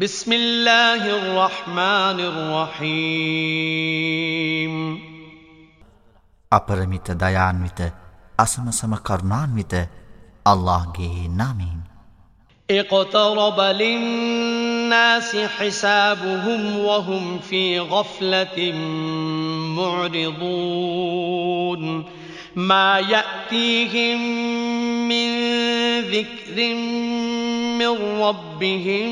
بسم الله الرحمن الرحيم අපරමිත දයාන්විත අසමසම කරුණාන්විත අල්ලාහ්ගේ නාමයෙන් اقترب للناس حسابهم وهم في غفلة معرضون ما يأتيهم من ذكر من ربهم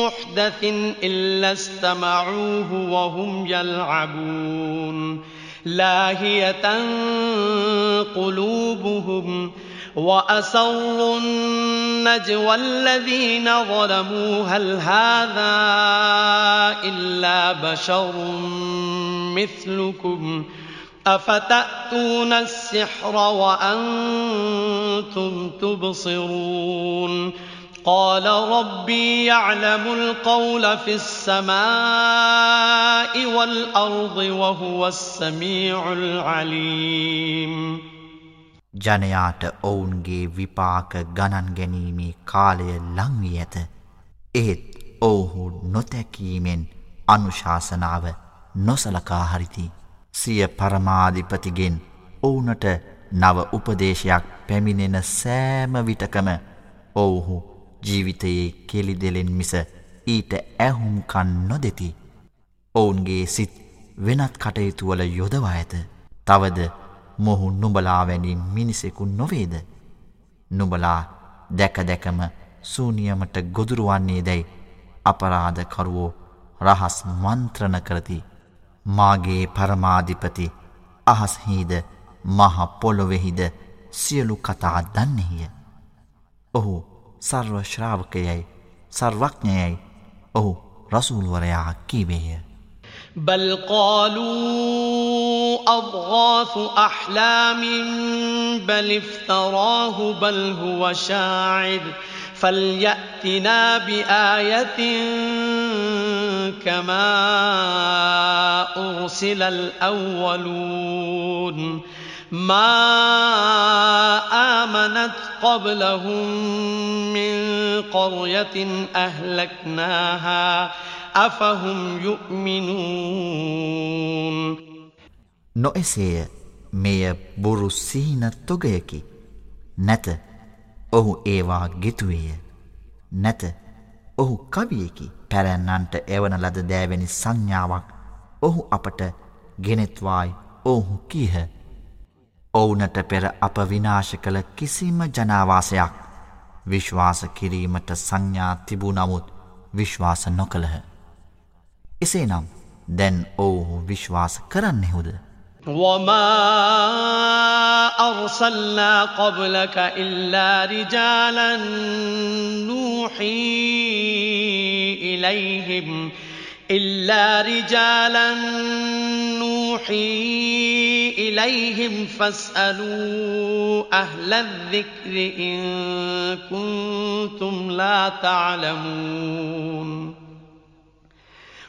محدث إلا استمعوه وهم يلعبون. لاهية قلوبهم وأسروا النجوى الذين ظلموا. هل هذا إلا بشر مثلكم؟ أفتأتون السحر وأنتم تبصرون قال ربي يعلم القول في السماء والأرض وهو السميع العليم ජනයාට ඔවුන්ගේ විපාක ගණන් ගැනීමේ කාලය ලංවී ඇත. එහෙත් ඔවුහු නොතැකීමෙන් අනුශාසනාව නොසලකා හරිති. සිය පරමාධිපතිගෙන් ඔවුනට නව උපදේශයක් පැමිණෙන සෑම විටකම ඔවුහු ජීවිතයේ කෙලි දෙලෙන් මිස ඊට ඇහුම්කන් නොදෙති. ඔවුන්ගේ සිත් වෙනත් කටයුතුවල යොදවා ඇත. තවද මොහු නුඹලා වැනි මිනිසෙකු නොවේද. නුඹලා දැක දැකම සූනියමට ගොදුරුවන්නේ දැයි අපරාධකරුවෝ රහස් මන්ත්‍රණ කරති. මාගේ පරමාධිපති අහස්හිද මහ පොළොවෙහිද සියලු කතා දන්නෙහිය. ඔහු සර්ව ශ්‍රාවකයයි සර්වඥයයි ඔහු රසූල්වරයා කීවේය. بل قالوا أضغاث أحلام بل افتراه بل هو شاعر فليأتنا بآية كما أرسل الأولون ما آمنت قبلهم من قرية أهلكناها أفهم يؤمنون නොඑසේය මෙය බොරු සීන තොගයකි නැත ඔහු ඒවා ගෙතුවේය නැත ඔහු කවියකි පැරැන්නන්ට එවන ලද දෑවැනි සංඥාවක් ඔහු අපට ගෙනෙත්වායි ඔහු කීහ ඔවුනට පෙර අප විනාශ කළ කිසිම ජනාවාසයක් විශ්වාස කිරීමට සංඥා තිබූ නමුත් විශ්වාස නොකළහ එසේනම් දැන් ඔවුහු විශ්වාස කරන්නෙහුද. وما أرسلنا قبلك إلا رجالا نوحي إليهم إلا رجالا نوحي إليهم فاسألوا أهل الذكر إن كنتم لا تعلمون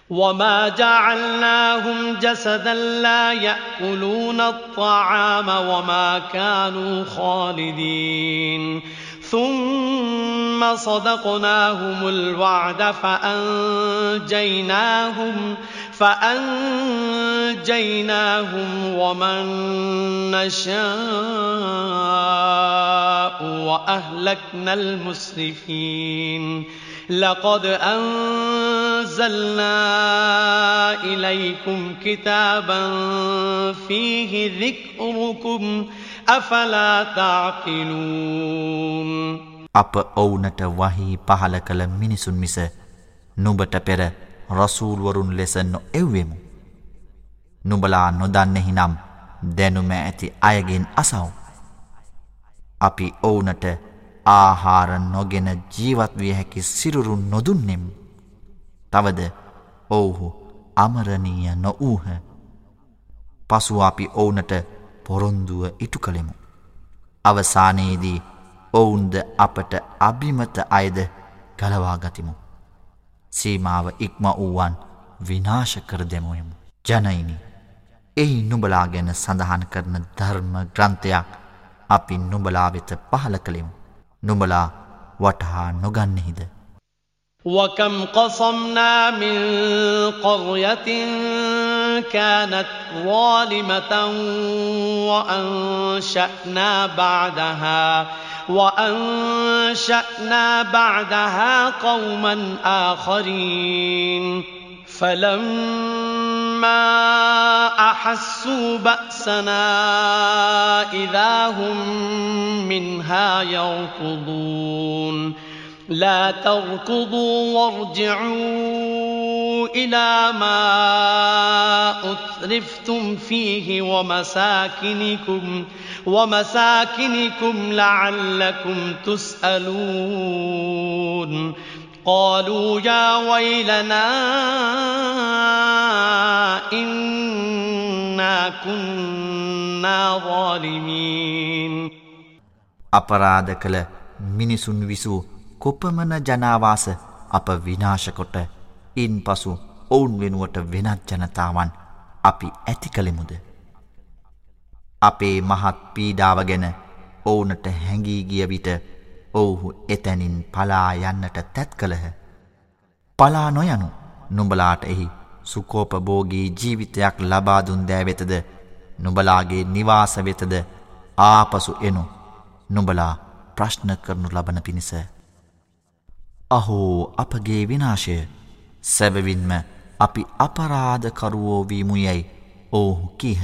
وما جعلناهم جسدا لا يأكلون الطعام وما كانوا خالدين ثم صدقناهم الوعد فأنجيناهم فأنجيناهم ومن نشاء وأهلكنا المسرفين لقد أنزلنا إليكم كتابا فيه ذكركم أفلا تعقلون අප ඔවුනට වහී පහල කළ මිනිසුන් මිස නුබට පෙර රසූල්වරුන් ලෙස නො එව්වෙමු. නුබලා නොදන්නෙහි නම් දැනුම ඇති අයගෙන් අසව්. අපි ඔවුනට ආහාර නොගෙන ජීවත් විය හැකි සිරුරු නොදුන්නෙම්. තවද ඔවුහු අමරණීය නොවූහ. පසු අපි ඔවුනට පොරොන්දුව ඉටු කළෙමු. අවසානයේදී ඔවුන්ද අපට අභිමත අයද ගලවාගතිමු. සීමාව ඉක්ම වූවන් විනාශ කර දෙමුයමු. ජනයිනි එහි නුබලා ගැන සඳහන් කරන ධර්ම ග්‍රන්ථයක් අපි නුබලා වෙත පහල කළෙමු. නුඹලා වටහා නොගන්නෙහිද وكم قصمنا من قرية كانت ظالمة وأنشأنا بعدها وأنشأنا بعدها قوما آخرين فلما أحسوا بأسنا إذا هم منها يركضون. لا تركضوا وارجعوا إلى ما أترفتم فيه ومساكنكم ومساكنكم لعلكم تسألون. قالوا يا ويلنا إنا كنا ظالمين අපරාධ කළ මිනිසුන් විසූ කොපමන ජනාවාස අප විනාශකොට ඉන් පසු ඔවුන් වෙනුවට වෙනත් ජනතාවන් අපි ඇති කළෙමුද. අපේ මහත් පීඩාව ගැන ඔවුනට හැඟී ගිය විට ඔවුහු එතැනින් පලා යන්නට තැත් කළහ. පලා නොයනු. නුඹලාට එහි සුකෝපභෝගී ජීවිතයක් ලබාදුන් දෑවෙතද නුබලාගේ නිවාස වෙතද? ආපසු එනු. නුබලා ප්‍රශ්න කරනු ලබන පිණිස. අහෝ අපගේ විනාශය. සැබවින්ම අපි අපරාධකරුවෝ වීමුයැයි. ඔවුහු කීහ.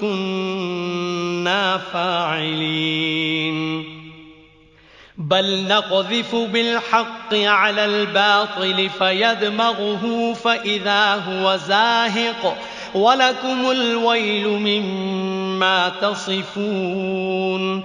كنا فاعلين. بل نقذف بالحق على الباطل فيدمغه فإذا هو زاهق. ولكم الويل مما تصفون.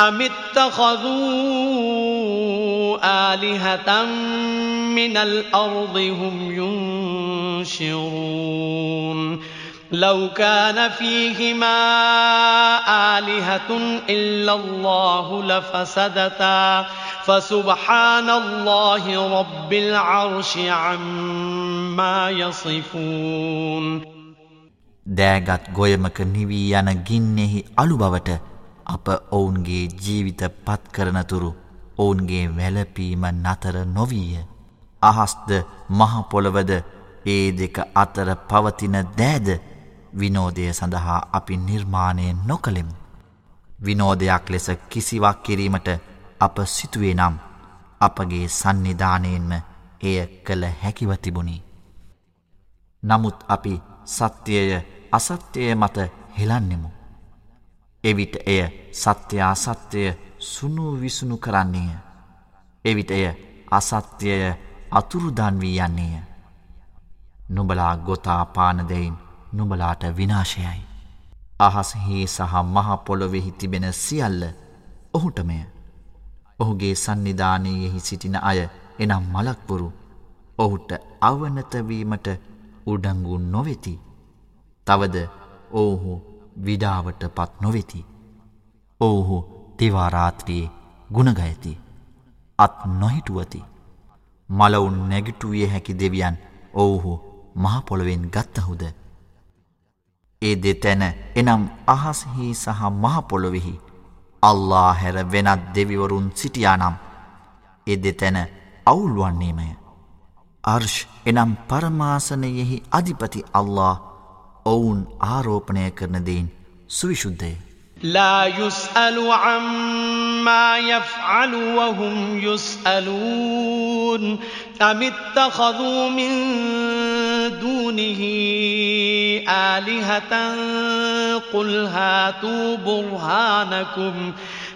أم اتخذوا آلهة من الأرض هم ينشرون لو كان فيهما آلهة إلا الله لفسدتا فسبحان الله رب العرش عما يصفون දෑගත් ගොයමක නිවී යන ගින්නෙහි අලු බවට අප ඔවුන්ගේ ජීවිත පත් කරනතුරු ඔවුන්ගේ වැලපීම නතර නොවීය. අහස්ද මහපොළවද ඒ දෙක අතර පවතින දෑද විනෝදය සඳහා අපි නිර්මාණය නොකළෙමු. විනෝදයක් ලෙස කිසිවක් කිරීමට අප සිතුවේ නම් අපගේ සන්නිධානයෙන්ම එය කළ හැකිව තිබුණි. නමුත් අපි සත්‍යය අසත්‍යය මත හෙලන්නෙමු. එවිට එය සත්‍යයා සත්‍යය සුනු විසුණු කරන්නේය. එවිට එය අසත්‍යය අතුරුදන් වී යන්නේය. නුබලා ගොතා පානදයින් නුබලාට විනාශයයි. අහස්හි සහ මහපොළොවෙහි තිබෙන සියල්ල ඔහුටමය. ඔහුගේ සන්නිධානයෙහි සිටින අය එනම් මලක්පුරු ඔහුට අවනතවීමට උඩංගු නොවෙති. තවද ඔවුහු විඩාවට පත් නොවෙති. ඔවුහු තිවාරාත්‍රයේ ගුණගයති. අත් නොහිටුවති. මලවුන් නැගිටුවිය හැකි දෙවියන් ඔවුහු මහපොළොවෙන් ගත්තහුද. ඒ දෙතැන එනම් අහස්හි සහ මහපොළොවෙහි අල්ලා හැර වෙනත් දෙවිවරුන් සිටියානම් එ දෙතැන අවුල්වන්නේමය. අර්ෂ් එනම් පරමාසනයෙහි අධිපති අල්له ඔවුන් ආරෝපණය කරන දෙයින් සුවිශුද්ධය. لا يسأل عما يفعل وهم يسألون أم اتخذوا من دونه آلهة قل هاتوا برهانكم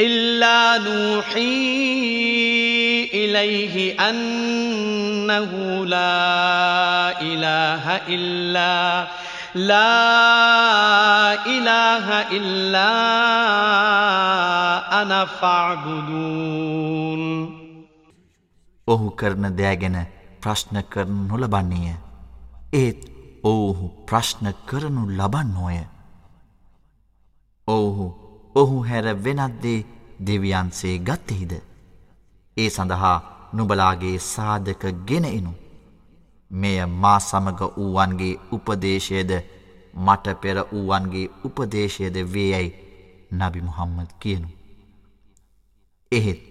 إلا نوحي إليه أنه لا إله إلا لا إله إلا أنا فاعبدون ඔහු කරන දෑගැන ප්‍රශ්න කරනු නොලබන්නේය. ඒත් ඔවුහු ප්‍රශ්න කරනු ලබන්නෝය. ඔවුහු ඔහු හැර වෙනත්දේ දෙවියන්සේ ගත්තෙහිද. ඒ සඳහා නුබලාගේ සාධක ගෙන එනු. මෙය මා සමග වූවන්ගේ උපදේශයද මට පෙර වූවන්ගේ උපදේශයද වේයැයි නබි මුහම්මද කියනු. එහෙත්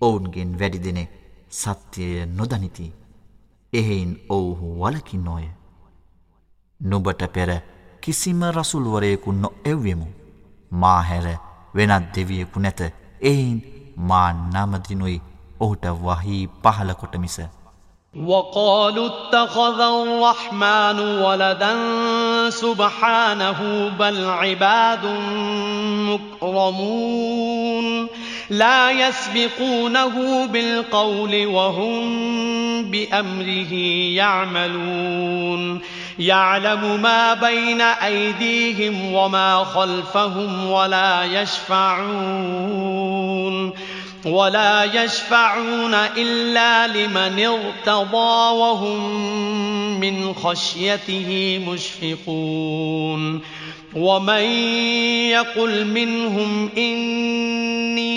ඔවුන්ගෙන් වැඩි දෙනෙක් සත්‍යය නොදනිති එහෙයින් ඔවුහු වලකින් නෝය නුබට පෙර කිසිම රසුල්වරයෙකු නො එව්වෙමු මා හැර වෙනත් දෙවියෙකු නැත එයින් මා නමදිනුයි ඔහුට වහී පහල කොට මිස وقالوا اتخذ الرحمن ولدا سبحانه بل عباد مكرمون لا يسبقونه بالقول وهم بأمره يعملون يعلم ما بين أيديهم وما خلفهم ولا يشفعون ولا يشفعون إلا لمن ارتضى وهم من خشيته مشفقون. ومن يقل منهم إني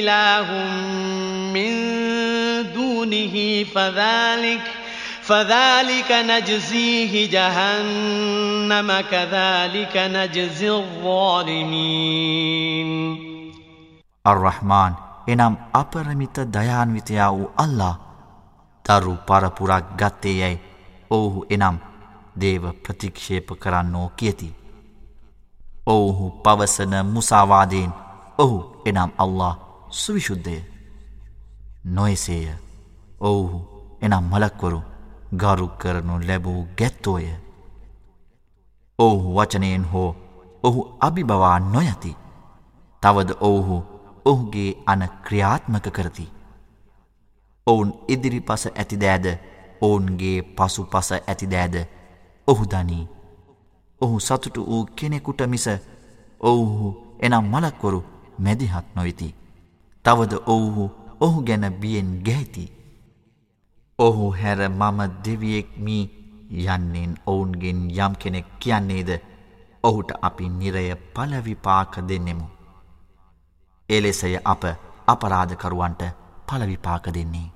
إله من دونه فذلك فذلك نجزيه جهنم كذلك نجزي الظالمين අර්රහ්මාන් එනම් අපරමිත දයාන්විතයා වූ අල්ලා. තරු පරපුරක් ගත්තේ යැයි ඔවුහු එනම් දේව ප්‍රතික්ෂේප කරන්නෝ කියති. ඔවුහු පවසන මුසාවාදයෙන් ඔහු එනම් අල්له සුවිශුද්ධය නොයසේය. ඔවුහු එනම් මලක්වරු. ගරු කරනු ලැබූ ගැත්තෝය. ඔවුහු වචනයෙන් හෝ ඔහු අභිබවා නොයති. තවද ඔවුහු ඔහුගේ අන ක්‍රියාත්මක කරති. ඔවුන් ඉදිරි පස ඇතිදෑද ඔවුන්ගේ පසු පස ඇතිදෑද ඔහු දනී. ඔහු සතුටු වූ කෙනෙකුට මිස ඔවුහු එනම් මලක්වරු මැදිහත් නොවිති. තවද ඔවුහු ඔහු ගැන බියෙන් ගැහිති. ඔහු හැර මම දෙවියෙක්මී යන්නෙන් ඔවුන්ගෙන් යම් කෙනෙක් කියන්නේද ඔහුට අපි නිරය පලවිපාක දෙන්නෙමු. එලෙසය අප අපරාධකරුවන්ට පලවිපාක දෙන්නේ.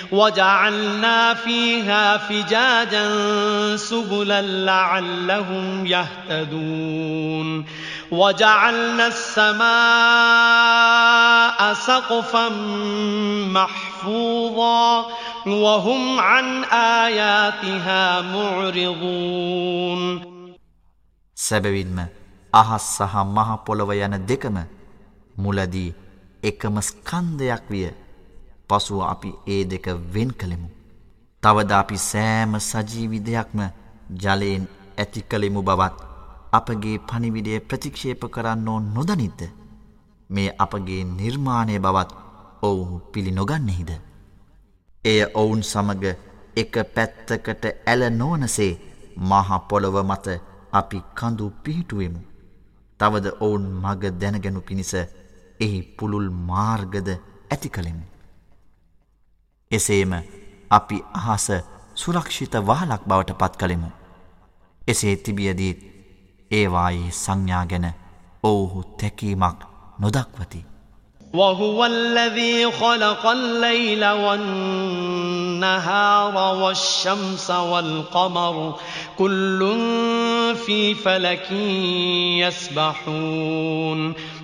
وجعلنا فيها فجاجا سبلا لعلهم يهتدون وجعلنا السماء سقفا محفوظا وهم عن آياتها معرضون සැබවින්ම අහස් සහ මහපොළොව යන දෙකම මුලදී එකම ස්කන්ධයක් විය පසුව අපි ඒ දෙක වෙන් කළෙමු. තවද අපි සෑම සජීවි දෙයක්ම ජලයෙන් ඇති කළෙමු බවත් අපගේ පනිවිඩය ප්‍රතික්ෂේප කරන්නෝ නොදනිද්ද. මේ අපගේ නිර්මාණය බවත් ඔවුහු පිළි නොගන්නෙහිද. එය ඔවුන් සමග එක පැත්තකට ඇල නොවනසේ මහපොළොව මත අපි කඳු පිහිටුවෙමු. තවද ඔවුන් මග දැනගැනු පිණිස එහි පුළුල් මාර්ගද ඇති කළෙමු. එසේම අපි අහස සුරක්ෂිත වහලක් බවට පත් කළෙමු. එසේ තිබියදීත් ඒවායේ සංඥා ගැන ඔවුහු තැකීමක් නොදක්වති. وهو الذي خلق الليل والنهار والشمس والقمر كل في فلك يسبحون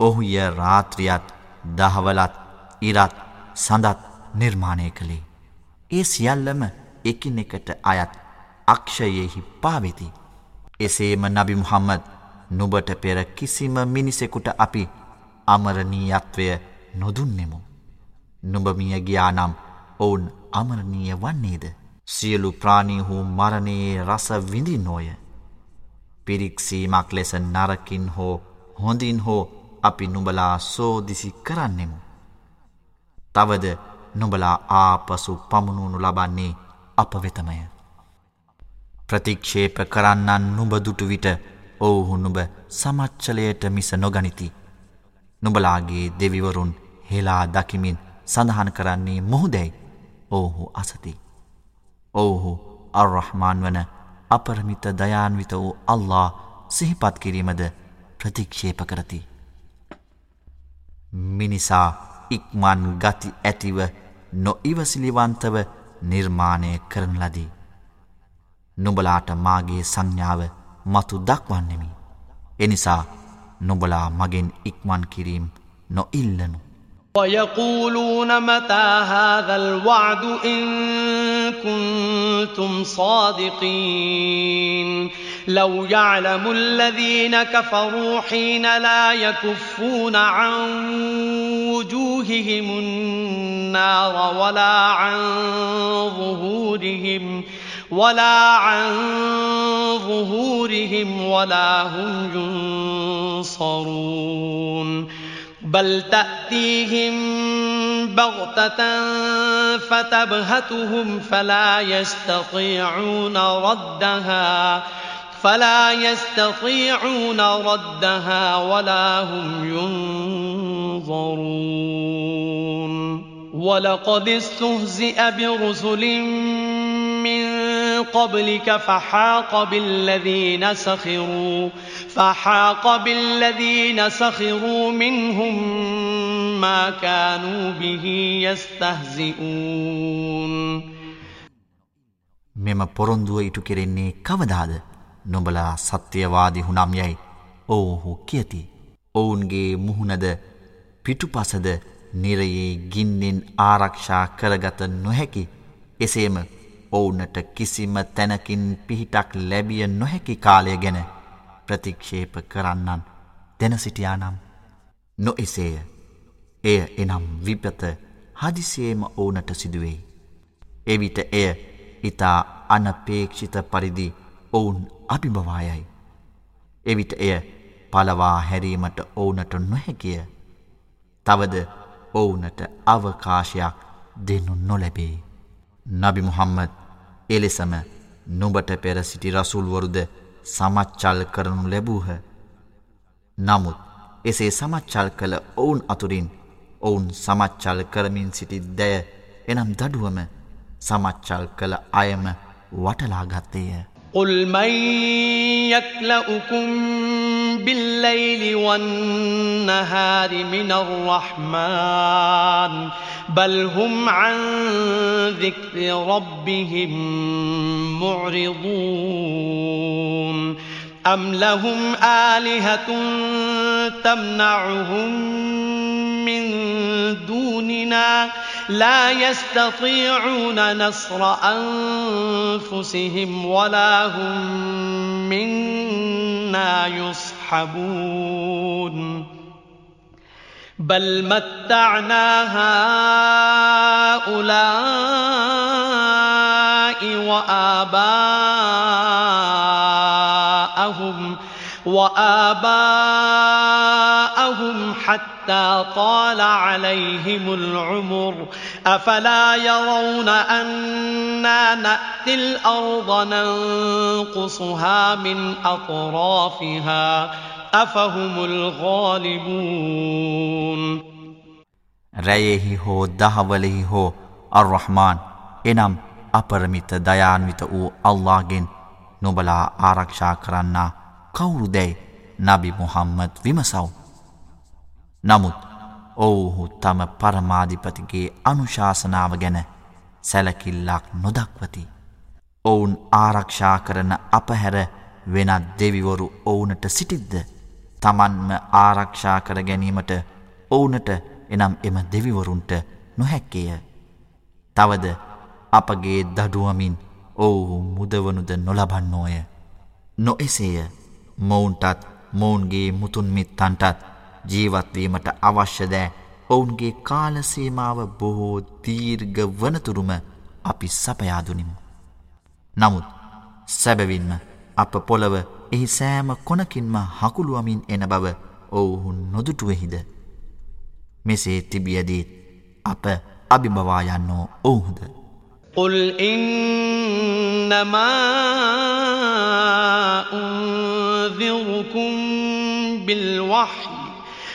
ඔහුය රාත්‍රියත් දහවලත් ඉරත් සඳත් නිර්මාණය කළේ. ඒ සියල්ලම එකිනෙකට අයත් අක්ෂයෙහි පාවෙති. එසේම නබි මුහම්මද නුබට පෙර කිසිම මිනිසෙකුට අපි අමරණීයත්වය නොදුන්නෙමු. නුබමිය ගියානම් ඔවුන් අමරණීය වන්නේද. සියලු ප්‍රාණීහු මරණයේ රස විඳින්නෝය. පිරික්සීමක් ලෙස නරකින් හෝ හොඳින් හෝ අපි නුබලා සෝදිසි කරන්නෙමු. තවද නුබලා ආපසු පමුණුණු ලබන්නේ අප වෙතමය. ප්‍රතික්ෂේප කරන්නන් නුබදුටු විට ඔවුහු නුබ සමච්චලයට මිස නොගනිති. නුබලාගේ දෙවිවරුන් හෙලා දකිමින් සඳහන් කරන්නේ මුහුදැයි ඔවුහු අසති. ඔවුහු අර්රහමාන් වන අපරමිත දයාන්විත වූ අල්له සිහිපත් කිරීමද ප්‍රතික්ෂේප කරති. මිනිසා ඉක්මන් ගති ඇතිව නොඉවසිලිවන්තව නිර්මාණය කරන ලදී. නුබලාට මාගේ සංඥාව මතු දක්වන්නෙමි. එනිසා නුබලා මගෙන් ඉක්මන් කිරීම් නොඉල්ලනු. ويقولون متى هذا الوعد إن كنتم صادقين لو يعلم الذين كفروا حين لا يكفون عن وجوههم النار ولا عن ظهورهم ولا عن ظهورهم ولا هم ينصرون بل تأتيهم بغتة فتبهتهم فلا يستطيعون ردها فلا يستطيعون ردها ولا هم ينظرون ولقد استهزئ برسل من قبلك فحاق بالذين سخروا فحاق بالذين سخروا منهم ما كانوا به يستهزئون මෙම පොරොන්දුව ඉටු කෙරෙන්නේ කවදාද නොබලා සත්‍යවාදි හුනම් යැයි ඔවුහු කියති. ඔවුන්ගේ මුහුණද පිටුපසද නිරයේ ගින්නෙන් ආරක්ෂා කරගත නොහැකි එසේම ඔවුනට කිසිම තැනකින් පිහිටක් ලැබිය නොහැකි කාලය ගැන ප්‍රතික්ෂේප කරන්නන් දෙනසිටියානම් නො එසේය එය එනම් විපත හදිසියේම ඕනට සිදුවෙයි. එවිට එය ඉතා අනපේක්ෂිත පරිදි ඔවුන් අභිභවායයි. එවිට එය පලවා හැරීමට ඔවුනට නොහැකිය. තවද ඔවුනට අවකාශයක් දෙනු නොලැබේ. නබි මුහම්මද එලෙසම නුබට පෙර සිටි රසුල්වරුද සමච්චල් කරනු ලැබූහ. නමුත් එසේ සමච්චල් කළ ඔවුන් අතුරින් ඔවුන් සමච්චල් කරමින් සිටි දැය එනම් දඩුවම සමච්චල් කළ අයම වටලාගත්තේය. قل من يكلؤكم بالليل والنهار من الرحمن بل هم عن ذكر ربهم معرضون أم لهم آلهة تمنعهم من دوننا ؟ لا يستطيعون نصر أنفسهم ولا هم منا يصحبون. بل متعنا هؤلاء وآباءهم وآباءهم حتى طال عليهم العمر أفلا يرون أنا نأتي الأرض ننقصها من أطرافها أفهم الغالبون රැයෙහි හෝ දහවලෙහි හෝ අර්රහමාන් එනම් අපරමිත දයාන්විත වූ අල්ලාගෙන් නොබලා ආරක්ෂා කරන්නා කවුරුදැයි නබි මුහම්මද විමසව්. නමුත් ඔවුහු තම පරමාධිපතිගේ අනුශාසනාව ගැන සැලකිල්ලක් නොදක්වති. ඔවුන් ආරක්ෂා කරන අපහැර වෙනත් දෙවිවරු ඔවුනට සිටිද්ද. තමන්ම ආරක්ෂා කර ගැනීමට ඔවුනට එනම් එම දෙවිවරුන්ට නොහැක්කේය. තවද අපගේ දඩුවමින් ඔවුහු මුදවනුද නොලබන්නෝය. නොඑසේය මොවුන්ටත් මොවුන්ගේ මුතුන්මිත්තන්ටත් ජීවත්වීමට අවශ්‍යදෑ ඔවුන්ගේ කාලසේමාව බොහෝ දීර්ග වනතුරුම අපි සපයාදුනිමු. නමුත් සැබවින්ම අප පොළව එහි සෑම කොනකින්ම හකුළුවමින් එන බව ඔවුහුන් නොදුටුවෙහිද. මෙසේ තිබියදීත් අප අභිභවා යන්නෝ ඔවුහුද. قل إنما أنذركم بالوحي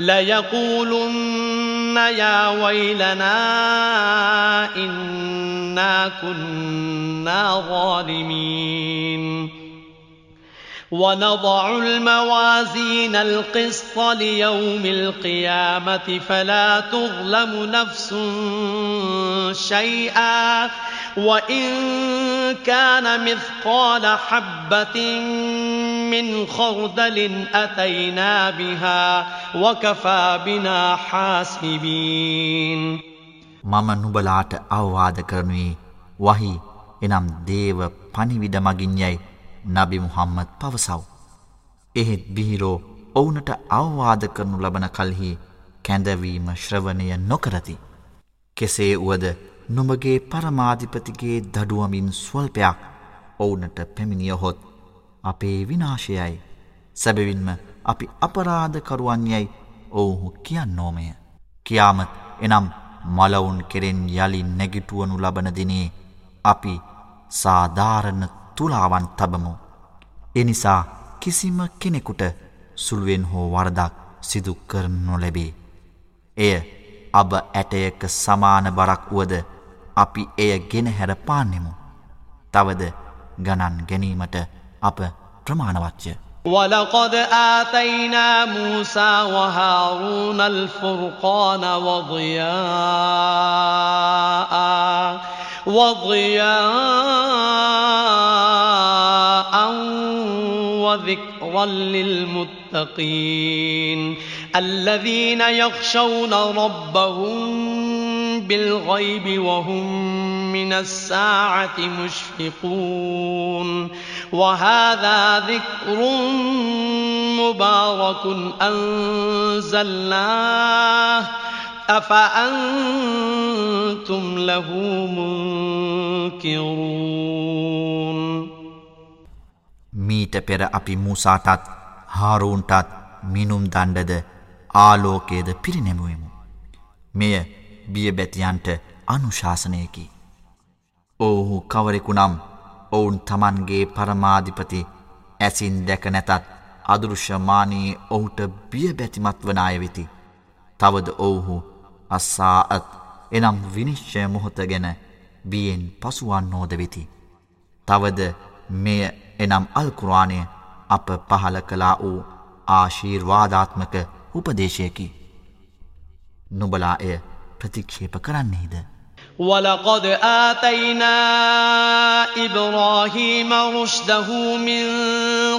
ليقولن يا ويلنا إنا كنا ظالمين. ونضع الموازين القسط ليوم القيامة فلا تظلم نفس شيئا وإن كان مثقال حبة من خردل أتينا بها وكفى بنا حاسبين මම නුබලාට අවවාද කරනුයේ වහි එනම් දේව පනිවිඩ මගින් යැයි නබි මුහම්මත් පවසව්. එහෙත් බිහිරෝ ඔවුනට අවවාද කරනු ලබන කල්හි කැඳවීම ශ්‍රවණය නොකරති. කෙසේ වුවද නුමගේ පරමාධිපතිගේ දඩුවමින් ස්වල්පයක් ඔවුනට පැමිණියහොත් අපේ විනාශයයි සැබවින්ම අපි අපරාධකරුවන් යැයි ඔවුහු කියන්නෝමය. කියාමත් එනම් මලවුන් කෙරෙන් යළි නැගිටුවනු ලබන දිනේ අපි සාධාරණ තුලාවන් තබමු. එනිසා කිසිම කෙනෙකුට සුළුවෙන් හෝ වරදක් සිදු කරනු නොලැබේ. එය අබ ඇටයක සමාන බරක් වුවද අපි එය ගෙනහැර පාන්නෙමු. තවද ගණන් ගැනීමට අප ප්‍රමාණවච්චය. ولقد آتينا موسى وهارون الفرقان وضياء وضياء وذكرا للمتقين الذين يخشون ربهم بالغيب وهم من الساعة مشفقون وهذا ذكر مبارك أنزلناه أفأنتم له منكرون මීට පෙර අපි මූසාටත් හාරූන්ටත් මිනුම් දණ්ඩද ආලෝකයේද පිරිනැමුවමු. මෙය බියබැතියන්ට අනුශාසනයකි. ඔවුහු කවරෙකු නම් ඔවුන් තමන්ගේ පරමාධිපති ඇසින් දැක නැතත් අදෘශ්‍යමානයේ ඔහුට බිය බැතිමත් වන අය වෙති. තවද ඔවුහු අස්සාඇත් එනම් විනිශ්චය මොහොත ගැන බියෙන් පසුවන්නෝද වෙති. තවද මෙය එනම් අල්කුරවානය අප පහල කලා වූ ආශීර්වාධාත්මක උපදේශයකි. නුබලා එය ප්‍රතික්ෂේප කරන්නේද. ولقد آتينا إبراهيم رشده من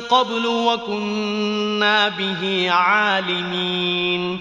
قبل وكنا به عالمين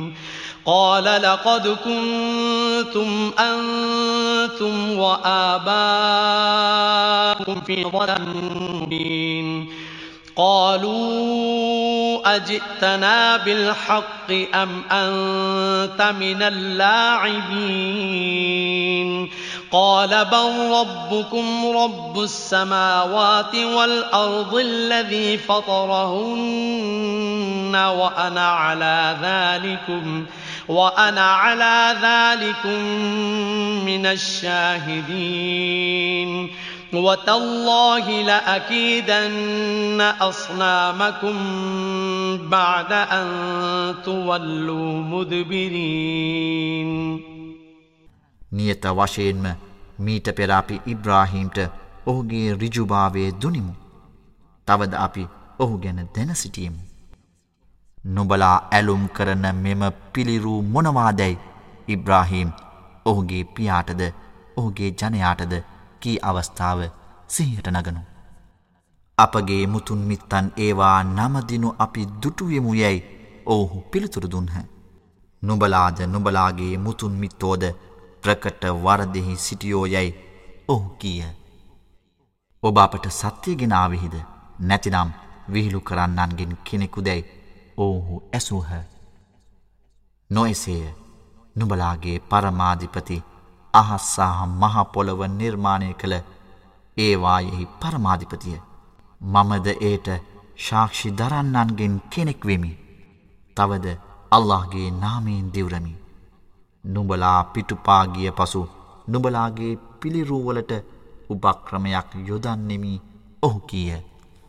قال لقد كنتم أنتم وآباؤكم في ضلال مبين. قالوا أجئتنا بالحق أم أنت من اللاعبين؟ قال بل ربكم رب السماوات والأرض الذي فطرهن وأنا على ذلكم. وأنا على ذلكم من الشاهدين وتالله لأكيدن أصنامكم بعد أن تولوا مدبرين නියත වශයෙන්ම මීට පෙරාපි ඉබ්‍රාහීම්ට ඔහුගේ රිජුභාවය දුනිමු. තවද අපි ඔහු ගැන දැන සිටියමු. නොබලා ඇලුම් කරන මෙම පිළිරූ මොනවාදැයි ඉබ්‍රාහීම් ඔහුගේ පියාටද ඔහුගේ ජනයාටද කී අවස්ථාව සිහියට නගනු. අපගේ මුතුන් මිත්තන් ඒවා නමදිනු අපි දුටුවෙමු යැයි ඔවුහු පිළිතුරු දුන්හ. නුබලාද නුබලාගේ මුතුන් මිත්තෝද ප්‍රකට වරදෙහි සිටියෝ යැයි ඔහු කියය. ඔබ අපට සත්‍යගෙනාවෙහිද නැතිනම් විහිළු කරන්නන්ගෙන් කෙනෙකු දැයි ඔවුහු ඇසූහ. නොෙසේය නුබලාගේ පරමාධිපති අහස්සාහ මහපොළොව නිර්මාණය කළ ඒවායෙහි පරමාධිපතිය. මමද ඒට ශාක්ෂි දරන්නන්ගෙන් කෙනෙක් වෙමි. තවද අල්لهගේ නාමීන් දිවරමි. නුඹලා පිටුපාගිය පසු නුඹලාගේ පිළිරුවලට උපක්‍රමයක් යොදන්නෙමි ඔහු කියය.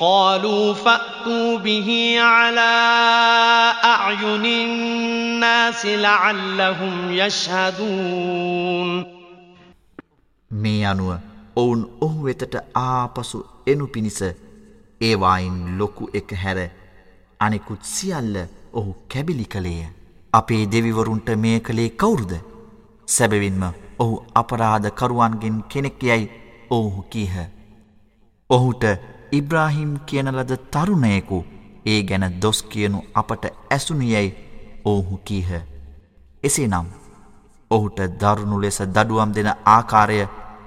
قالوا فأتوا به على أعين الناس لعلهم يشهدون මේ අනුව ඔවුන් ඔහු වෙතට ආපසු එනු පිණිස ඒවායින් ලොකු එක හැර අනෙකුත් සියල්ල ඔහු කැබිලි කළේය. අපේ දෙවිවරුන්ට මේ කළේ කවුරුද. සැබවින්ම ඔහු අපරාධ කරුවන්ගෙන් කෙනෙක් යැයි ඔහු කීහ. ඔහුට ඉබ්‍රාහිම් කියන ලද තරුණයෙකු ඒ ගැන දොස් කියනු අපට ඇසුනියැයි ඔහු කීහ. එසේනම් ඔහුට දරුණු ලෙස දඩුවම් දෙන ආකාරය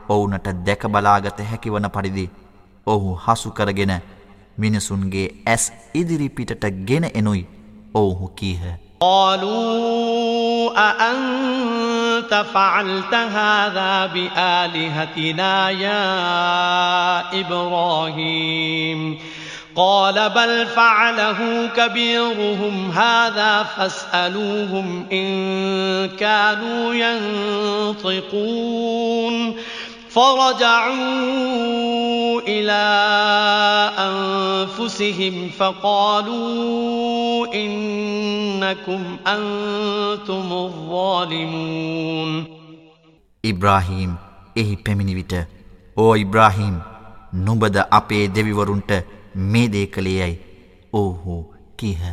ඔවුනට දැකබලාගත හැකිවන පරිදි ඔහු හසුකරගෙන මිනිසුන්ගේ ඇස් ඉදිරිපිටට ගෙන එනුයි ඔවුහු කීහ. ඕලූ අන්. أأنت فعلت هذا بآلهتنا يا إبراهيم. قال بل فعله كبيرهم هذا فاسألوهم إن كانوا ينطقون. فرجعوا إلى أنفسهم فقالوا إنكم أنتم الظالمون ඉබ්‍රාහීම් එහි පැමිණි විට ඕ ඉබ්‍රාහීම් නුඹද අපේ දෙවිවරුන්ට මේ දේ කළේයයි ඔවුහු කීහ.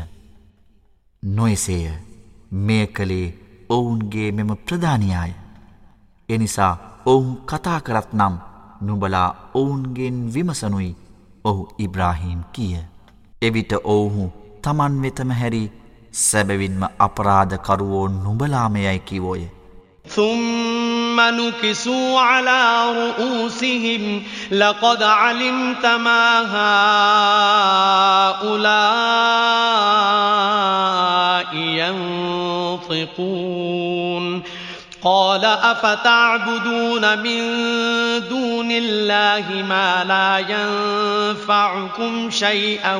නොයසේය මේ කළේ ඔවුන්ගේ මෙම ප්‍රධානයාය. එනිසා ඔවුන් කතා කරත් නම් නුබලා ඔවුන්ගෙන් විමසනුයි ඔහු ඉබ්‍රාහීම් කිය. එවිට ඔවුහු තමන් වෙතම හැරි සැබවින්ම අපරාධකරුවෝ නුබලාමයයි කිවෝය. ثم نكسوا على رؤوسهم لقد علمت ما هؤلاء ينطقون قال أفتعبدون من دون الله ما لا ينفعكم شيئا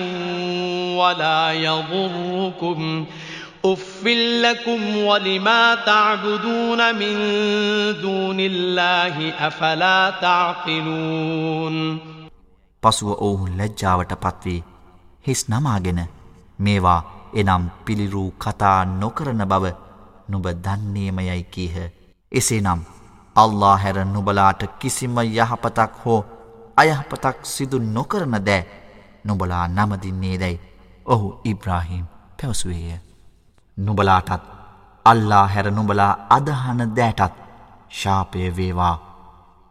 ولا يضركم ۖ أف لكم ولما تعبدون من دون الله أفلا تعقلون පසුව ඔවුහු ලැජ්ජාවට පත්වී හිස් නමාගෙන මේවා එනම් පිළිරූ කතා නොකරන බව නුබ දන්නේමයයි කීහ. එසේනම් අල්ලා හැර නුබලාට කිසිම යහපතක් හෝ අයහපතක් සිදු නොකරන දෑ නුබලා නමදින්නේ දැයි ඔහු ඉබ්‍රාහිම් පැවසුවේය. නුබලාටත් අල්ලා හැර නුබලා අදහන දෑටත් ශාපය වේවා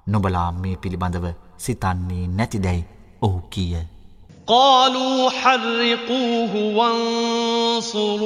නොබලා මේ පිළිබඳව සිතන්නේ නැතිදැයි ඔහු කියය. قالوا حرقوه وانصروا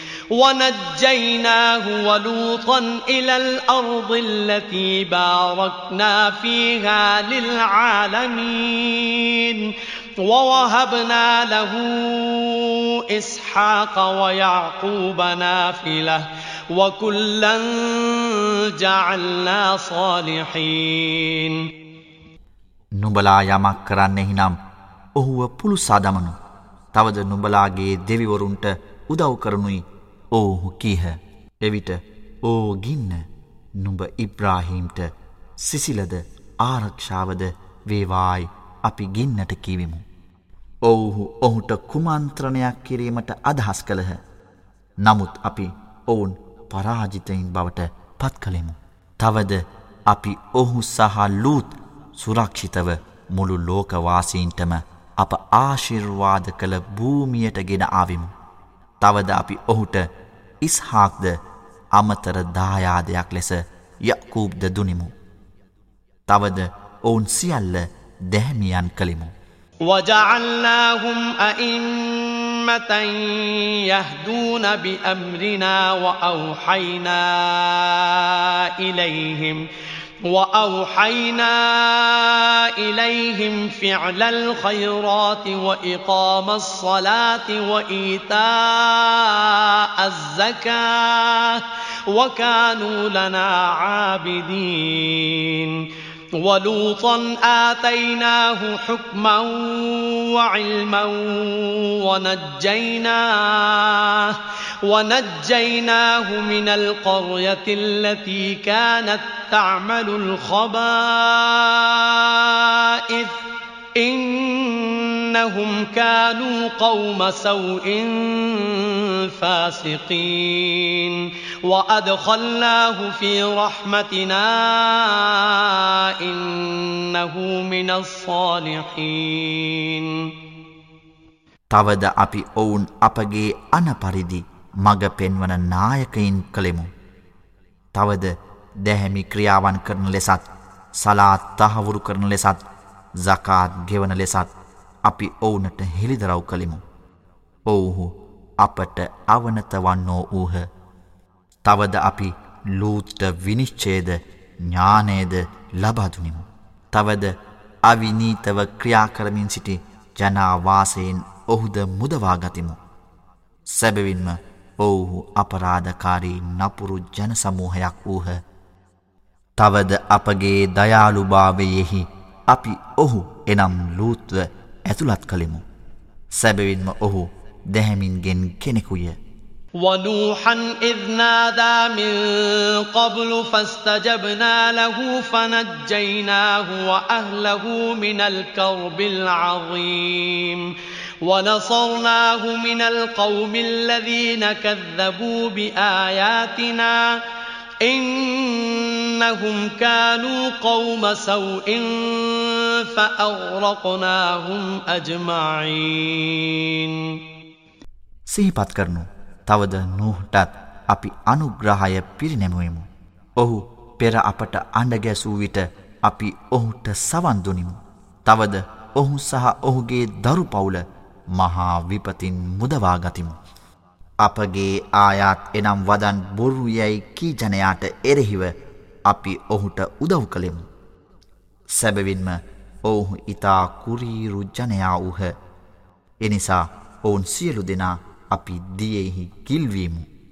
ونجيناه ولوطا إلى الأرض التي باركنا فيها للعالمين ووهبنا له إسحاق ويعقوب نافلة وكلا جعلنا صالحين නුඹලා යමක් කරන්නෙහි නම් ඔහුව පුළුසා දමනු. තවද නුඹලාගේ දෙවිවරුන්ට උදව් කරනුයි ඔවුහු කීහ. එවිට ඕ ගින්න නුඹ ඉබ්‍රාහීම්ට සිසිලද ආරක්ෂාවද වේවායි අපි ගින්නට කිවිමු. ඔවුහු ඔහුට කුමන්ත්‍රණයක් කිරීමට අදහස් කළහ. නමුත් අපි ඔවුන් පරාජිතයින් බවට පත් කළෙමු. තවද අපි ඔහු සහ ලූත් සුරක්ෂිතව මුළු ලෝකවාසීන්ටම අප ආශිර්වාද කළ භූමියට ගෙන ආවිමු. තවද අපි ඔහුට ඉස්හාක්ද අමතර දායාදයක් ලෙස යකූබ්ද දුනිමු. තවද ඔවුන් සියල්ල දැහැමියන් කළෙමු. وجعلناهم أئمة يهدون بأمرنا وأوحينا إليهم وأوحينا إليهم فعل الخيرات وإقام الصلاة وإيتاء الزكاة وكانوا لنا عابدين. ولوطا آتيناه حكما وعلما ونجيناه. ونجيناه من القرية التي كانت تعمل الخبائث إنهم كانوا قوم سوء فاسقين وأدخلناه في رحمتنا إنه من الصالحين තවද අපි ඔවුන් අපගේ අනපරිදි මඟ පෙන්වන නායකයින් කළෙමු. තවද දැහැමි ක්‍රියාවන් කරන ලෙසත් සලාත් තහවුරු කරන ලෙසත් සකාත් ගෙවන ලෙසත් අපි ඔවුනට හෙළිදරව් කළෙමු. ඔවුහු අපට අවනත වන්නෝ වූහ. තවද අපි ලූත්ට විනිශ්චේද ඥානයද ලබාදුනිමු. තවද අවිනීතව ක්‍රියාකරමින් සිටි ජනාවාසයෙන් ඔහුද මුදවාගතිමු. සැබවින්ම ඔවුහු අපරාධකාරී නපුරු ජනසමූහයක් වූහ. තවද අපගේ දයාළුභාවයෙහි අපි ඔහු එනම් ලූත්ව ඇතුළත් කළෙමු. සැබවින්ම ඔහු දැහැමින්ගෙන් කෙනෙකුය. ونوحا إذ نادى من قبل فاستجبنا له فنجيناه وأهله من الكرب العظيم ونصرناه من القوم الذين كذبوا بآياتنا إنهم كانوا قوم سوء فأغرقناهم أجمعين සිහිපත් කරනු තවද නූහටත් අපි අනුග්‍රහය පිරිනැමුවමු. ඔහු පෙර අපට අඩගැසූ විට අපි ඔහුට සවන්දුනිමු. තවද ඔහු සහ ඔහුගේ දරු පවුල මහා විපතින් මුදවාගතිමු. අපගේ ආයාත් එනම් වදන් බොරු යැයි කීජනයාට එරෙහිව අපි ඔහුට උදව් කළෙමු. සැබවින්ම ඔවුහු ඉතා කුරීරු ජනයා වූහ. එනිසා ඔවුන් සියලු දෙනා අපි දියෙහි කිල්වීමු.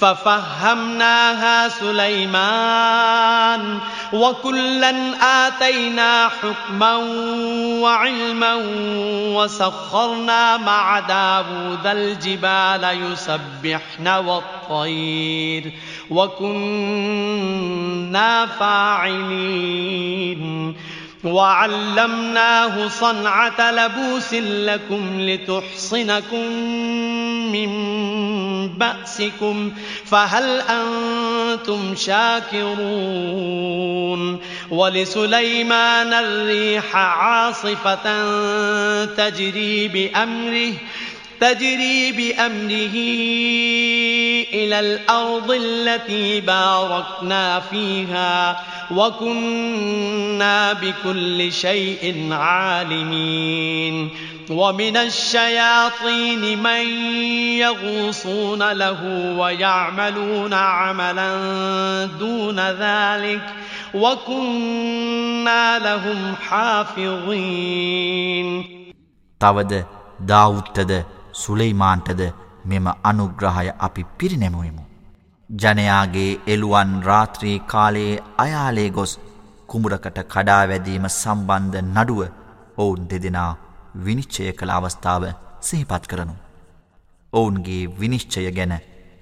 ففهمناها سليمان وكلا آتينا حكما وعلما وسخرنا مع داود الجبال يسبحن والطير وكنا فاعلين وعلمناه صنعة لبوس لكم لتحصنكم من بأسكم فهل أنتم شاكرون ولسليمان الريح عاصفة تجري بأمره تجري بأمره إلى الأرض التي باركنا فيها وكنا بكل شيء عالمين ومن الشياطين من يغوصون له ويعملون عملا دون ذلك وكنا لهم حافظين තවද දාවුත්තද සුලෙයිමාන්ටද මෙම අනුග්‍රහය අපි පිරිනැමුවමු. ජනයාගේ එළුවන් රාත්‍රී කාලයේ අයාලේ ගොස් කුමුරකට කඩාවැදීම සම්බන්ධ නඩුව ඔවුන් දෙදෙනා විනිශ්චය කළ අවස්ථාව සිහිපත් කරනු. ඔවුන්ගේ විනිශ්චය ගැන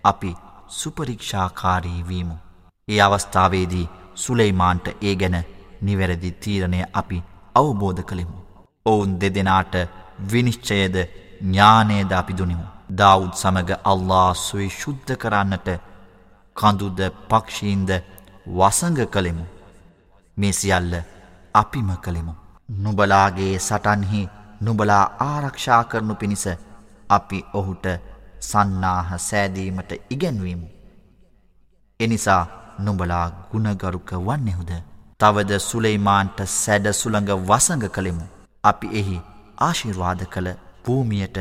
අපි සුපරීක්ෂාකාරී වීමු. ඒ අවස්ථාවේදී සුලෙයිමාන්ට ඒ ගැන නිවැරදි තීරණය අපි අවබෝධ කළෙමු. ඔවුන් දෙදෙනාට විනිශ්චයද ඥානයද අපි දුනිමු. දවුද් සමග අල්ලා සුයි ශුද්ධ කරන්නට කඳුද පක්ෂීන්ද වසඟ කළෙමු. මේ සියල්ල අපිම කළෙමු. නුබලාගේ සටන්හි නුබලා ආරක්ෂා කරනු පිණිස අපි ඔහුට සන්නාහ සෑදීමට ඉගැන්වීමු. එනිසා නුබලා ගුණගරුක වන්නෙහුද. තවද සුලෙයිමාන්ට සැඩ සුළඟ වසඟ කළෙමු. අපි එහි ආශිර්වාද කළ භූමියට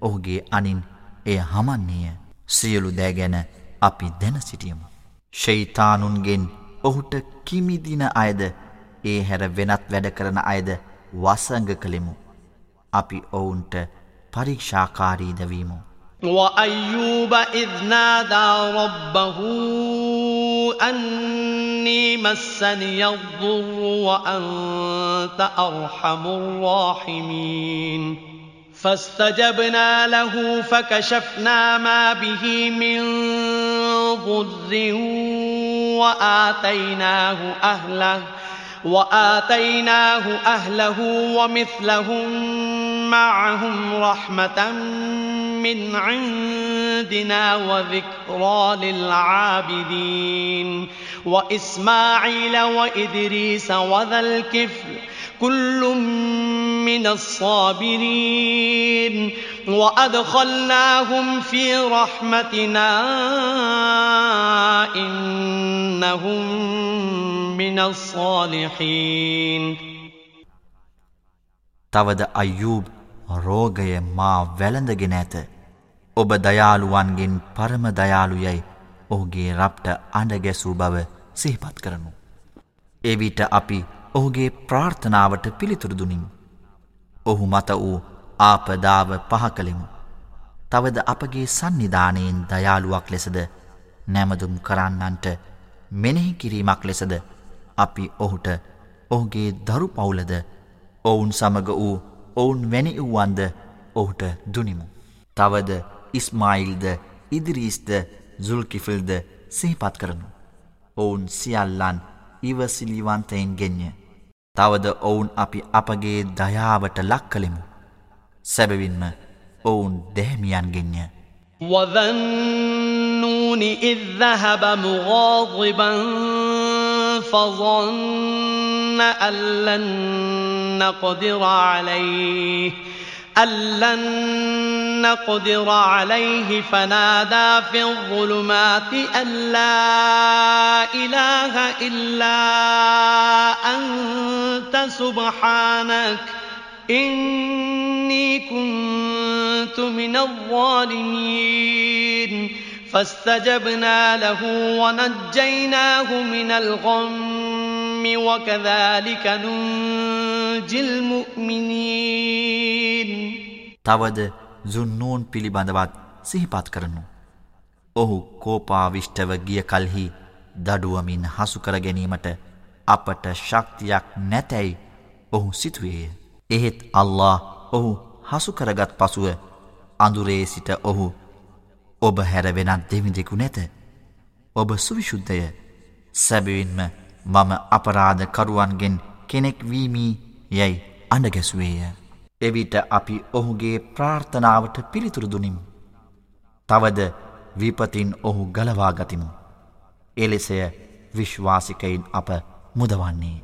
ඔහුගේ අනින් එය හමන්නේය සියලු දෑගැන අපි දැන සිටියමු. ශෛතානුන්ගෙන් ඔහුට කිමිදින අයද ඒ හැර වෙනත් වැඩ කරන අයද වසංග කළෙමු. අපි ඔවුන්ට පරීක්ෂාකාරීදවීමු. وأيوب إذ نادى ربه أني مسني الضر وأنت أرحم الراحمين فاستجبنا له فكشفنا ما به من ضر وآتيناه أهله وآتيناه أهله ومثلهم معهم رحمة من عندنا وذكرى للعابدين. وإسماعيل وإدريس وذا الكفل كل من الصابرين وأدخلناهم في رحمتنا إنهم من الصالحين තවද අයුබ් රෝගය මා වැළඳගෙන ඇත. ඔබ දයාළුවන්ගෙන් පරම දයාළුයයි ඔහුගේ රප්ට අඩගැසූ බව සිහිපත් කරනු. එවිට අපි ඔහුගේ ප්‍රාර්ථනාවට පිළිතුරදුනින්. ඔහු මත වූ ආපදාව පහ කළෙමු. තවද අපගේ සන්නිධානයෙන් දයාළුවක් ලෙසද නැමදුම් කරන්නන්ට මෙනෙහි කිරීමක් ලෙසද අපි ඔහුට ඔහුගේ දරු පවුලද ඔවුන් සමග වූ ඔවුන් වැනි වූවන්ද ඔහුට දුනිමු. තවද ඉස්මායිල්ද ඉදිරිස්ද සුල්කිෆිල්ද සිහිපත් කරනු. ඔවුන් සියල්ලන් ඉවසිලිවන්තයෙන් ගෙන්ය. තවද ඔවුන් අපි අපගේ දයාවට ලක් කළෙමු. සැබවින්ම ඔවුන් දැහැමියන් ගෙන්ය. وذنون إذ ذهب مغاضبا فظن أن لن نقدر عليه أن لن نقدر عليه فنادى في الظلمات أن لا إله إلا أنت سبحانك إني كنت من الظالمين فاستجبنا له ونجيناه من الغم وكذلك ننجي المؤمنين තවද සුන්නූන් පිළිබඳවත් සිහිපත් කරනු. ඔහු කෝපාවිෂ්ටව ගිය කල්හි දඩුවමින් හසුකර ගැනීමට අපට ශක්තියක් නැතැයි ඔහු සිතුවේය. එහෙත් අල්له ඔහු හසුකරගත් පසුව අඳුරේ සිට ඔහු ඔබ හැර වෙනත් දෙවිදෙකු නැත. ඔබ සුවිශුද්ධය සැබවින්ම මම අපරාධ කරුවන්ගෙන් කෙනෙක් වීමී යැයි අඩගැසුවේය. එවිට අපි ඔහුගේ ප්‍රාර්ථනාවට පිළිතුරු දුනිමු. තවද විපතින් ඔහු ගලවාගතිමු. එලෙසය විශ්වාසිකයින් අප මුදවන්නේ.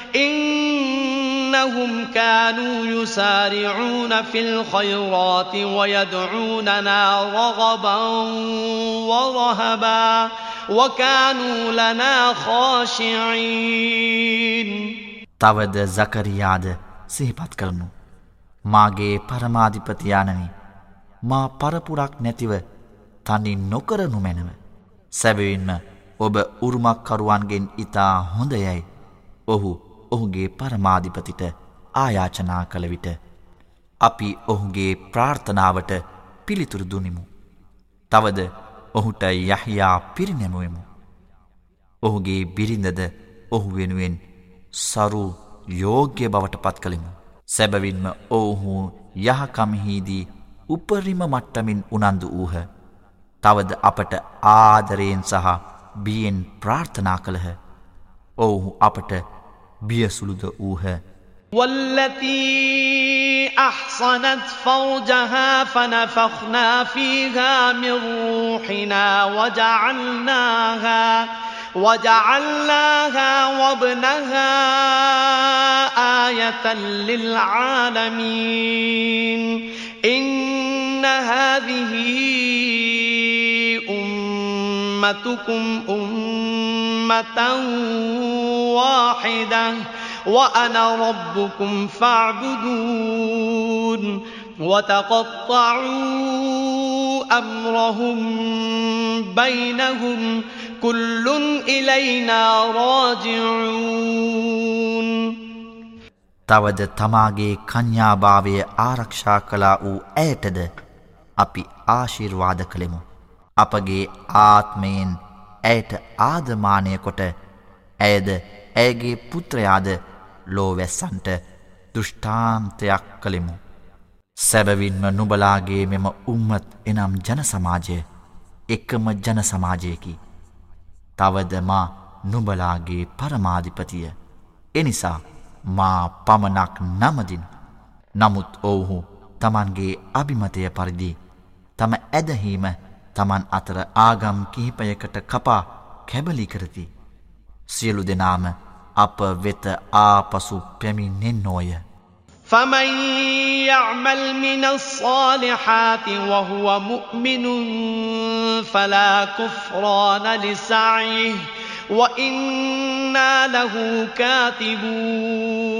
إنهم كانوا يسارعون في الخيرات ويدعوننا رغبا ورهبا وكانوا لنا خاشعين තවද සකරියාද සිහිපත් කරනු මාගේ පරමාධිපතියානනි මා පරපුරක් නැතිව තනි නොකරනු මැනව. සැබවින්ම ඔබ උරුමක්කරුවන්ගෙන් ඉතා හොඳයයි ඔහු ඔහුගේ පරමාධිපතිට ආයාචනා කළ විට. අපි ඔහුගේ ප්‍රාර්ථනාවට පිළිතුරු දුනිමු. තවද ඔහුට යහයා පිරිනැමුවමු. ඔහුගේ බිරිඳද ඔහු වෙනුවෙන් සරු යෝග්‍ය බවට පත් කළෙමු. සැබවින්ම ඔවුහු යහකමහිදී උපරිම මට්ටමින් උනන්දු වූහ. තවද අපට ආදරයෙන් සහ බියෙන් ප්‍රාර්ථනා කළහ. ඔවුහු අපට بيسلدؤوها. والتي أحصنت فرجها فنفخنا فيها من روحنا وجعلناها وجعلناها وابنها آية للعالمين. إن هذه أمتكم أمة ummatan wahidah wa ana rabbukum fa'budun wa taqatta'u amrahum bainahum kullun ilayna raji'un තවද තමාගේ කන්‍යාභාවය ආරක්ෂා කළා වූ ඇයටද අපි ආශිර්වාද කළෙමු. අපගේ ආත්මයෙන් ඇයට ආදමානය කොට ඇයද ඇයගේ පුත්‍රයාද ලෝවැස්සන්ට දෘෂ්ඨාන්තයක් කළෙමු. සැබවින්ම නුබලාගේ මෙම උම්මත් එනම් ජනසමාජය එක්කම ජනසමාජයකි. තවද මා නුබලාගේ පරමාධිපතිය. එනිසා මා පමණක් නමදින් නමුත් ඔවුහු තමන්ගේ අභිමතය පරිදි තම ඇදහීම තමන් අතර ආගම් කිහිපයකට කපා කැබලි කරති. සියලු දෙනාම අප වෙත ආපසු පැමිණෙන්නෝය. فمن يعمل من الصالحات وهو مؤمن فلا كفران لسعيه وإن كنا له كاتبون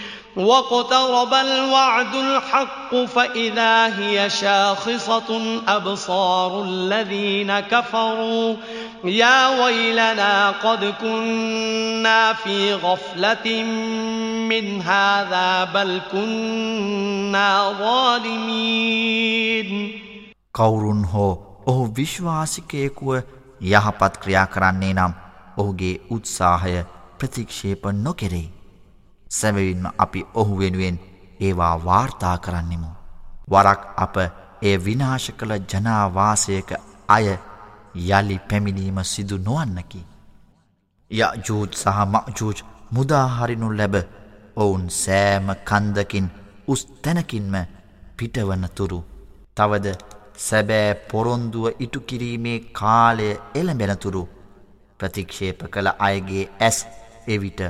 واقترب الوعد الحق فإذا هي شاخصة أبصار الذين كفروا يا ويلنا قد كنا في غفلة من هذا بل كنا ظالمين කවුරුන් හෝ ඔහු විශ්වාසිකයෙකුව යහපත් ක්‍රියා කරන්නේ නම් ඔහුගේ උත්සාහය ප්‍රතික්ෂේප නොකෙරෙයි. සැබවින්ම අපි ඔහු වෙනුවෙන් ඒවා වාර්තා කරන්නෙමු. වරක් අප ඒ විනාශ කළ ජනාවාසයක අය යළි පැමිණීම සිදු නොවන්නකි. යජූජ් සහ මජූජ් මුදාහරිනු ලැබ ඔවුන් සෑම කන්දකින් උස් තැනකින්ම පිටවනතුරු. තවද සැබෑ පොරොන්දුව ඉටුකිරීමේ කාලය එළඹෙනතුරු ප්‍රතික්ෂේප කළ අයගේ ඇස් එවිට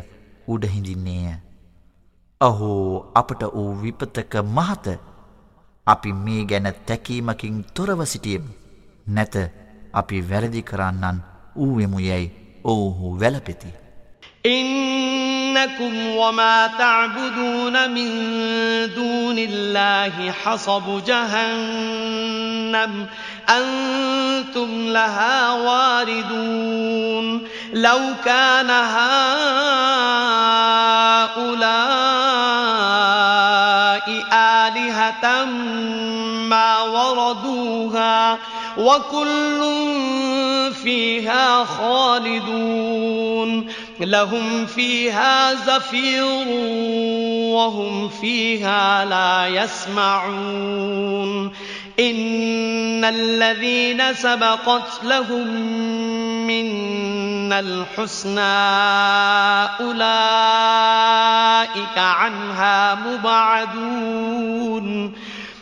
උඩහිඳින්නේය. අහෝ අපට වූ විපතක මහත අපි මේ ගැන තැකීමකින් තොරව සිටියම් නැත අපි වැරදි කරන්නන් වූවෙමු යැයි ඔවුහු වැලපෙති. إنكم وما تعبدون من دون الله حصب جهنم أنتم لها واردون لو كان هؤلاء ما وردوها وكل فيها خالدون لهم فيها زفير وهم فيها لا يسمعون إن الذين سبقت لهم منا الحسنى أولئك عنها مبعدون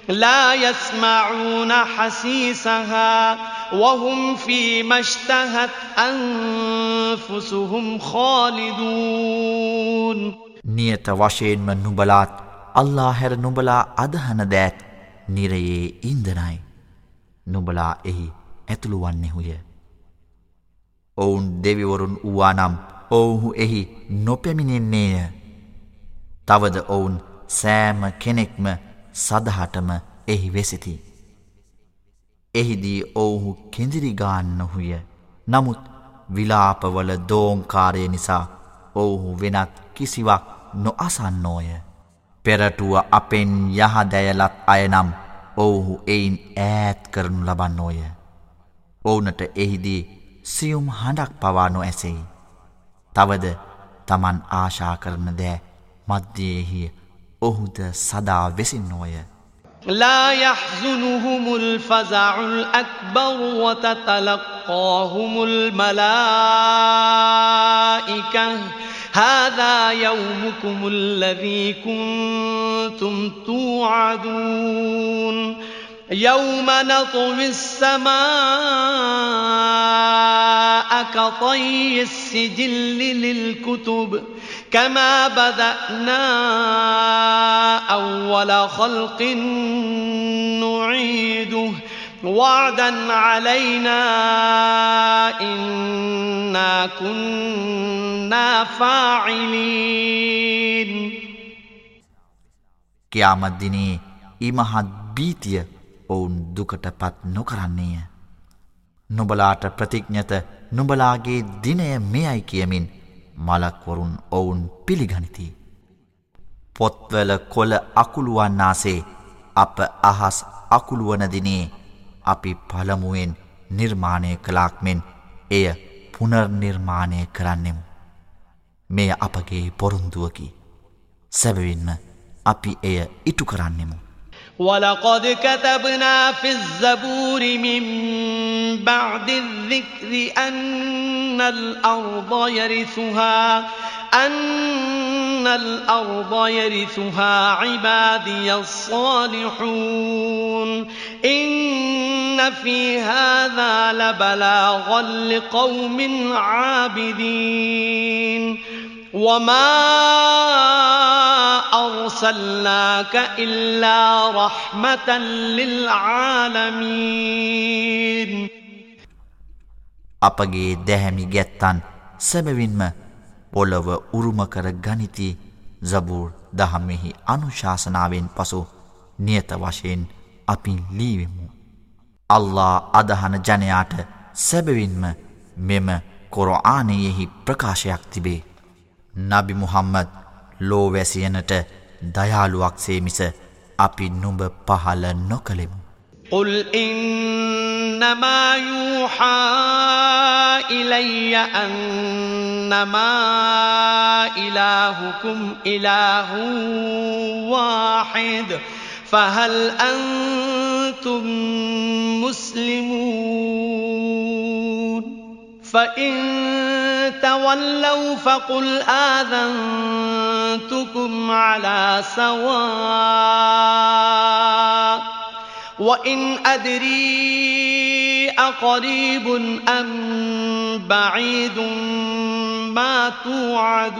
لا يسمعون حسيسها وهم فيما اشتهت أنفسهم خالدون නියත වශයෙන්ම නුබලාත් අල්ලා හැර නුබලා අදහන දෑත් නිරයේ ඉන්දනයි නුබලා එහි ඇතුළු වන්නෙහුය ඔවුන් දෙවිවරුන් වූවා නම් ඔවුහු එහි නොපැමිණෙන්නේය තවද ඔවුන් සෑම කෙනෙක්ම සදහටම එහි වෙසිති. එහිදී ඔවුහු කෙදිරිගාන්නොහුය නමුත් විලාපවල දෝංකාරය නිසා ඔවුහු වෙනත් කිසිවක් නොඅසන්නෝය. පෙරටුව අපෙන් යහදැයලත් අයනම් ඔවුහු එයින් ඈත් කරනු ලබන්නෝය. ඔවුනට එහිදී සියුම් හඬක් පවා නො ඇසෙයි. තවද තමන් ආශා කරන දෑ මධ්‍යයෙහිය ඔහුද සදා වෙසින්නෝය. لا يحزنهم الفزع الأكبر وتتلقاهم الملائكة هذا يومكم الذي كنتم توعدون. يوم نطوي السماء كطي السجل للكتب كما بدأنا أول خلق نعيده. وعدا علينا إنا كنا فاعلين කියාමත් දිනේ ඉමහත් බීතිය ඔවුන් දුකට පත් නොකරන්නේය. නොබලාට ප්‍රතිඥ්ඥත නොබලාගේ දිනය මෙයයි කියමින් මලක්වරුන් ඔවුන් පිළිගනිති. පොත්වල කොල අකුළුවන්නාසේ අප අහස් අකුළුවනදිනේ අපි පළමුුවෙන් නිර්මාණය කලාක් මෙන් එය පුනර්නිර්මාණය කරන්නෙමු. මෙය අපගේ පොරුන්දුවකි. සැබවින්ම අපි එය ඉටු කරන්නෙමු. ولقد كتبنا في الزبور من بعد الذكر أن الأرض يرثها أن الأرض يرثها عبادي الصالحون إن في هذا لبلاغا لقوم عابدين وما أرسلناك إلا رحمة للعالمين අපගේ දැහැමි ගැත්තන් සැබවින්ම පොළොව උරුමකර ගනිති සබූර් දහම්මෙහි අනුශාසනාවෙන් පසු නියත වශයෙන් අපි ලීවෙමු. අල්ලා අදහන ජනයාට සැබවින්ම මෙම කොරආනයෙහි ප්‍රකාශයක් තිබේ. නබි මුහම්මද ලෝවැසියනට දයාළුවක්සේ මිස අපි නුඹ පහල නොකළෙමු. قل إنما يوحى إلي أنما إلهكم إله واحد فهل أنتم مسلمون؟ فإن تولوا فقل آذنتكم على سواء. وإن أدري أقريب أم بعيد ما توعدون.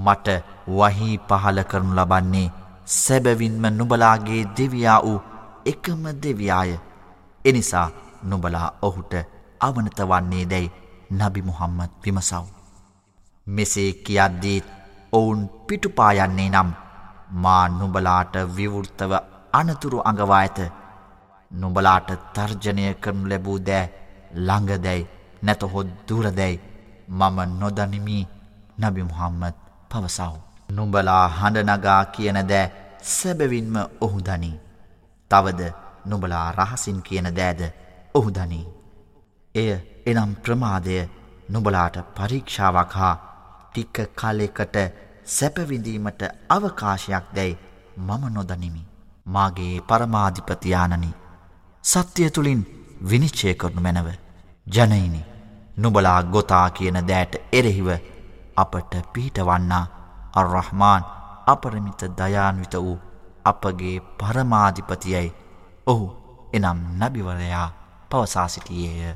මට වහී පහල කරනු ලබන්නේ සැබවින්ම නුබලාගේ දෙවියා වූ එකම දෙවියාය. එනිසා නුබලා ඔහුට අවනත වන්නේ දැයි නබි මුහම්මත් විමසව්. මෙසේ කියද්දීත් ඔවුන් පිටුපායන්නේ නම් මා නුබලාට විවෘත්තව අනතුරු අඟවා ඇත නුබලාට තර්ජනය කරනු ලැබූ දෑ ළඟදැයි නැතහොත් දුරදැයි මම නොදනිමි නබි මුහම්මද පවසව. නුඹලා හඬනගා කියන දෑ සැබවින්ම ඔහු දනී. තවද නුබලා රහසින් කියන දෑද ඔහු දනී. එය එනම් ප්‍රමාදය නුබලාට පරීක්ෂාවක් හා ටික්ක කලෙකට සැපවිඳීමට අවකාශයක් දැයි මම නොදනිමි. මාගේ පරමාධිපතියානනි සත්‍යය තුළින් විනිශ්චය කරනු මැනව. ජනයිනි නුබලා ගොතා කියන දෑට එරෙහිව අපට පිහිටවන්නා අර්රහමාන් අපරමිත දයාන්විත වූ අපගේ පරමාධිපතියයි ඔහු එනම් නබිවරයා පවසා සිටියේය.